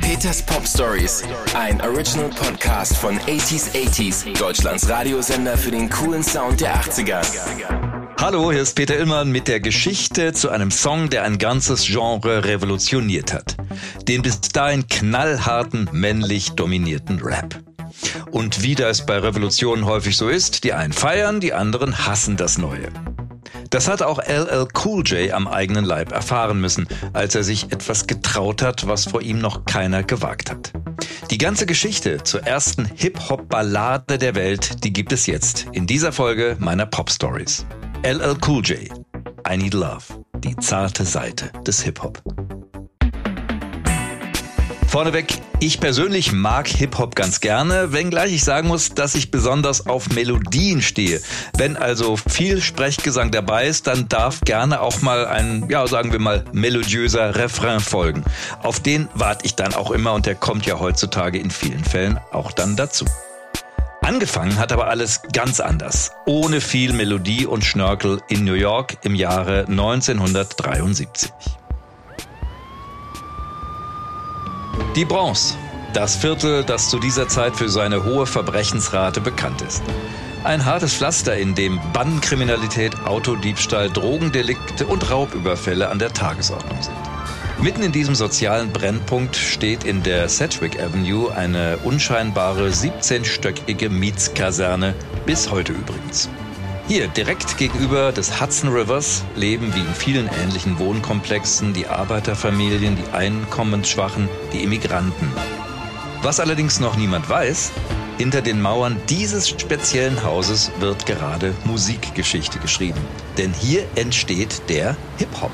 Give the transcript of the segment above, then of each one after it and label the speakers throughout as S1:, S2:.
S1: Peters Pop Stories, ein Original Podcast von 80s 80s, Deutschlands Radiosender für den coolen Sound der 80er.
S2: Hallo, hier ist Peter Illmann mit der Geschichte zu einem Song, der ein ganzes Genre revolutioniert hat. Den bis dahin knallharten, männlich dominierten Rap. Und wie das bei Revolutionen häufig so ist, die einen feiern, die anderen hassen das Neue. Das hat auch LL Cool J am eigenen Leib erfahren müssen, als er sich etwas getraut hat, was vor ihm noch keiner gewagt hat. Die ganze Geschichte zur ersten Hip-Hop-Ballade der Welt, die gibt es jetzt in dieser Folge meiner Pop Stories. LL Cool J, I Need Love, die zarte Seite des Hip-Hop. Vorneweg, ich persönlich mag Hip-Hop ganz gerne, wenngleich ich sagen muss, dass ich besonders auf Melodien stehe. Wenn also viel Sprechgesang dabei ist, dann darf gerne auch mal ein, ja, sagen wir mal, melodiöser Refrain folgen. Auf den warte ich dann auch immer und der kommt ja heutzutage in vielen Fällen auch dann dazu. Angefangen hat aber alles ganz anders. Ohne viel Melodie und Schnörkel in New York im Jahre 1973. Die Bronze, das Viertel, das zu dieser Zeit für seine hohe Verbrechensrate bekannt ist. Ein hartes Pflaster, in dem Bandenkriminalität, Autodiebstahl, Drogendelikte und Raubüberfälle an der Tagesordnung sind. Mitten in diesem sozialen Brennpunkt steht in der Sedgwick Avenue eine unscheinbare 17-stöckige Mietskaserne, bis heute übrigens. Hier, direkt gegenüber des Hudson Rivers, leben wie in vielen ähnlichen Wohnkomplexen die Arbeiterfamilien, die Einkommensschwachen, die Immigranten. Was allerdings noch niemand weiß, hinter den Mauern dieses speziellen Hauses wird gerade Musikgeschichte geschrieben. Denn hier entsteht der Hip-Hop.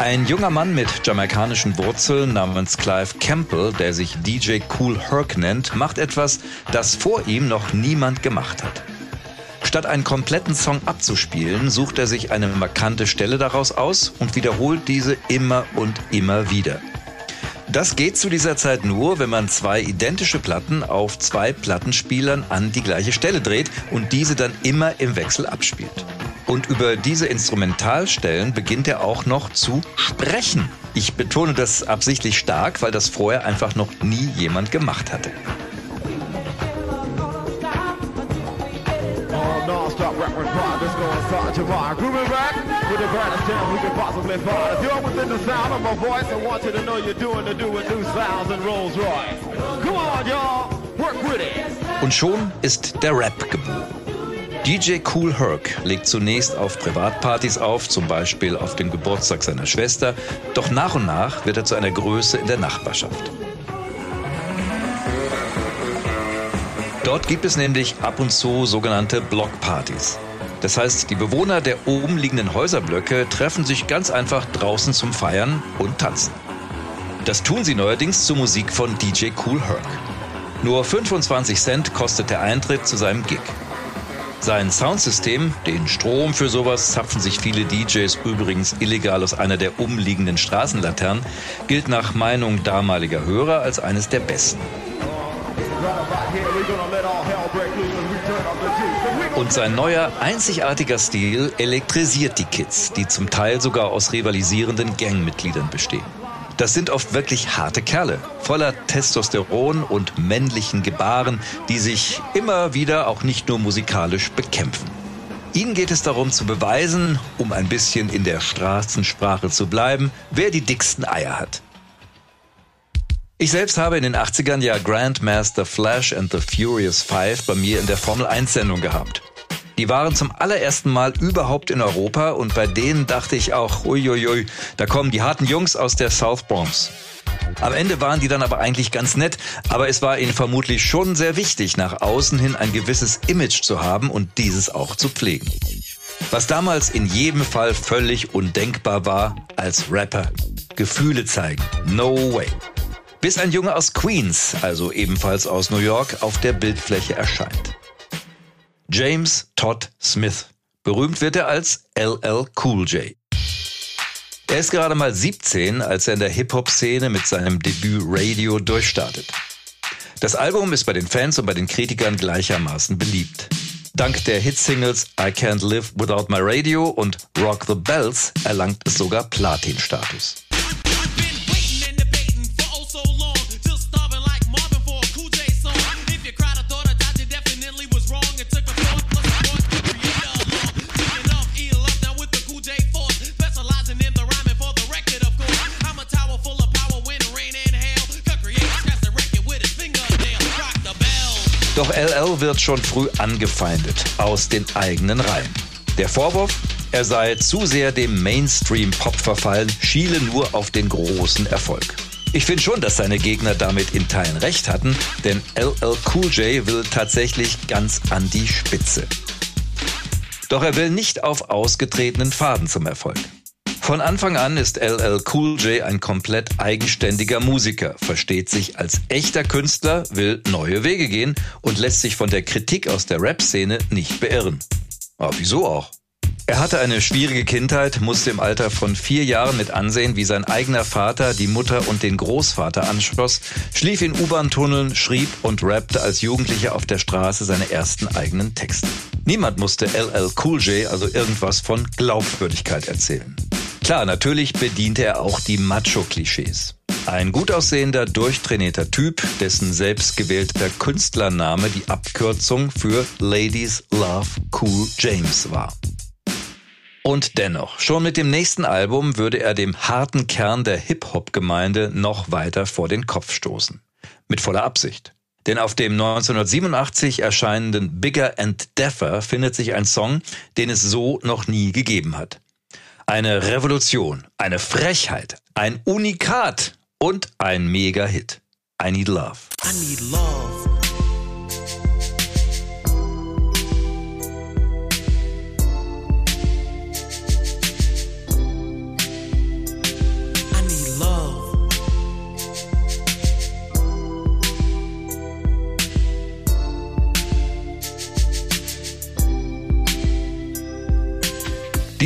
S2: Ein junger Mann mit jamaikanischen Wurzeln namens Clive Campbell, der sich DJ Cool Herc nennt, macht etwas, das vor ihm noch niemand gemacht hat. Statt einen kompletten Song abzuspielen, sucht er sich eine markante Stelle daraus aus und wiederholt diese immer und immer wieder. Das geht zu dieser Zeit nur, wenn man zwei identische Platten auf zwei Plattenspielern an die gleiche Stelle dreht und diese dann immer im Wechsel abspielt. Und über diese Instrumentalstellen beginnt er auch noch zu sprechen. Ich betone das absichtlich stark, weil das vorher einfach noch nie jemand gemacht hatte. Tomorrow. Grooving back with the brightest sound we can possibly find. If you're within the sound of my voice, I want you to know you're doing the doing new sounds and Rolls Royce. Come on, y'all, work with it. Und schon ist der Rap geboren. DJ Cool Herc legt zunächst auf Privatpartys auf, zum Beispiel auf dem Geburtstag seiner Schwester, doch nach und nach wird er zu einer Größe in der Nachbarschaft. Dort gibt es nämlich ab und zu sogenannte Blockpartys. Das heißt, die Bewohner der oben liegenden Häuserblöcke treffen sich ganz einfach draußen zum Feiern und Tanzen. Das tun sie neuerdings zur Musik von DJ Cool Herc. Nur 25 Cent kostet der Eintritt zu seinem Gig. Sein Soundsystem, den Strom für sowas zapfen sich viele DJs übrigens illegal aus einer der umliegenden Straßenlaternen, gilt nach Meinung damaliger Hörer als eines der besten. Und sein neuer, einzigartiger Stil elektrisiert die Kids, die zum Teil sogar aus rivalisierenden Gangmitgliedern bestehen. Das sind oft wirklich harte Kerle, voller Testosteron und männlichen Gebaren, die sich immer wieder auch nicht nur musikalisch bekämpfen. Ihnen geht es darum zu beweisen, um ein bisschen in der Straßensprache zu bleiben, wer die dicksten Eier hat. Ich selbst habe in den 80ern ja Grandmaster Flash and the Furious Five bei mir in der Formel 1 Sendung gehabt. Die waren zum allerersten Mal überhaupt in Europa und bei denen dachte ich auch, uiuiui, da kommen die harten Jungs aus der South Bronx. Am Ende waren die dann aber eigentlich ganz nett, aber es war ihnen vermutlich schon sehr wichtig, nach außen hin ein gewisses Image zu haben und dieses auch zu pflegen. Was damals in jedem Fall völlig undenkbar war als Rapper. Gefühle zeigen. No way. Bis ein Junge aus Queens, also ebenfalls aus New York, auf der Bildfläche erscheint. James Todd Smith. Berühmt wird er als LL Cool J. Er ist gerade mal 17, als er in der Hip-Hop-Szene mit seinem Debüt Radio durchstartet. Das Album ist bei den Fans und bei den Kritikern gleichermaßen beliebt. Dank der Hitsingles I Can't Live Without My Radio und Rock the Bells erlangt es sogar Platin-Status. Doch LL wird schon früh angefeindet aus den eigenen Reihen. Der Vorwurf, er sei zu sehr dem Mainstream-Pop verfallen, schiele nur auf den großen Erfolg. Ich finde schon, dass seine Gegner damit in Teilen recht hatten, denn LL Cool J will tatsächlich ganz an die Spitze. Doch er will nicht auf ausgetretenen Faden zum Erfolg. Von Anfang an ist LL Cool J ein komplett eigenständiger Musiker, versteht sich als echter Künstler, will neue Wege gehen und lässt sich von der Kritik aus der Rap-Szene nicht beirren. Aber wieso auch? Er hatte eine schwierige Kindheit, musste im Alter von vier Jahren mit ansehen, wie sein eigener Vater die Mutter und den Großvater anschloss, schlief in U-Bahn-Tunneln, schrieb und rappte als Jugendlicher auf der Straße seine ersten eigenen Texte. Niemand musste LL Cool J also irgendwas von Glaubwürdigkeit erzählen. Klar, natürlich bediente er auch die Macho-Klischees. Ein gut aussehender, durchtrainierter Typ, dessen selbstgewählter Künstlername die Abkürzung für Ladies Love Cool James war. Und dennoch, schon mit dem nächsten Album würde er dem harten Kern der Hip-Hop-Gemeinde noch weiter vor den Kopf stoßen. Mit voller Absicht. Denn auf dem 1987 erscheinenden Bigger and Deafer findet sich ein Song, den es so noch nie gegeben hat. Eine Revolution, eine Frechheit, ein Unikat und ein Mega-Hit. I Need Love. I need love.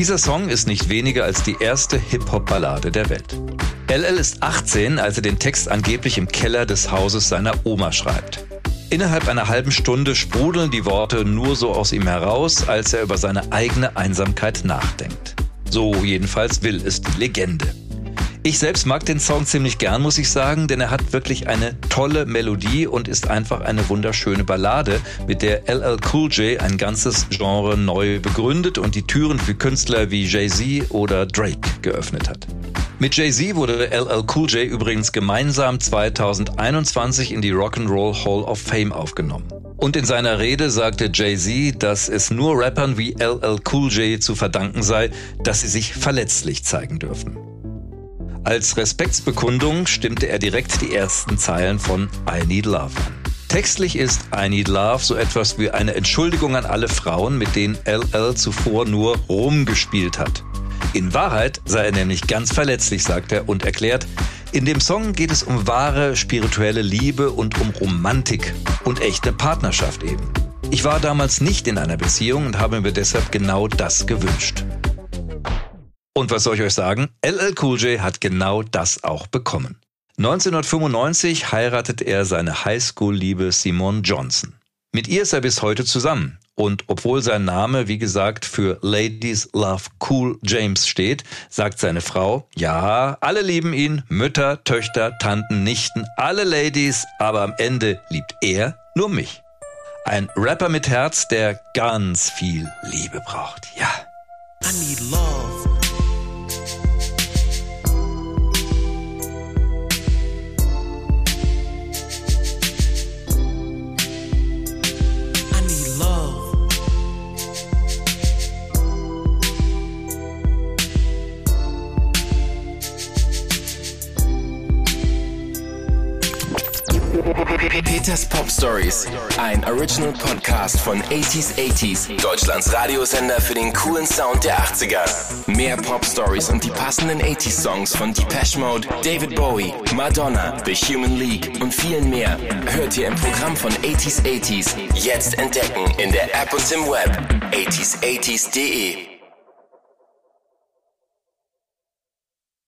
S2: Dieser Song ist nicht weniger als die erste Hip-Hop-Ballade der Welt. LL ist 18, als er den Text angeblich im Keller des Hauses seiner Oma schreibt. Innerhalb einer halben Stunde sprudeln die Worte nur so aus ihm heraus, als er über seine eigene Einsamkeit nachdenkt. So jedenfalls will es die Legende. Ich selbst mag den Song ziemlich gern, muss ich sagen, denn er hat wirklich eine tolle Melodie und ist einfach eine wunderschöne Ballade, mit der LL Cool J ein ganzes Genre neu begründet und die Türen für Künstler wie Jay-Z oder Drake geöffnet hat. Mit Jay-Z wurde LL Cool J übrigens gemeinsam 2021 in die Rock'n'Roll Hall of Fame aufgenommen. Und in seiner Rede sagte Jay-Z, dass es nur Rappern wie LL Cool J zu verdanken sei, dass sie sich verletzlich zeigen dürfen. Als Respektsbekundung stimmte er direkt die ersten Zeilen von I Need Love an. Textlich ist I Need Love so etwas wie eine Entschuldigung an alle Frauen, mit denen LL zuvor nur rumgespielt hat. In Wahrheit sei er nämlich ganz verletzlich, sagt er und erklärt, in dem Song geht es um wahre spirituelle Liebe und um Romantik und echte Partnerschaft eben. Ich war damals nicht in einer Beziehung und habe mir deshalb genau das gewünscht. Und was soll ich euch sagen? LL Cool J hat genau das auch bekommen. 1995 heiratet er seine Highschool-Liebe Simone Johnson. Mit ihr ist er bis heute zusammen. Und obwohl sein Name, wie gesagt, für Ladies Love Cool James steht, sagt seine Frau, ja, alle lieben ihn, Mütter, Töchter, Tanten, Nichten, alle Ladies, aber am Ende liebt er nur mich. Ein Rapper mit Herz, der ganz viel Liebe braucht, ja. I need love.
S1: Peters Pop Stories, ein Original Podcast von 80s 80s, Deutschlands Radiosender für den coolen Sound der 80er. Mehr Pop Stories und die passenden 80s Songs von Depeche Mode, David Bowie, Madonna, The Human League und vielen mehr hört ihr im Programm von 80s 80s. Jetzt entdecken in der App und im Web 80s80s.de.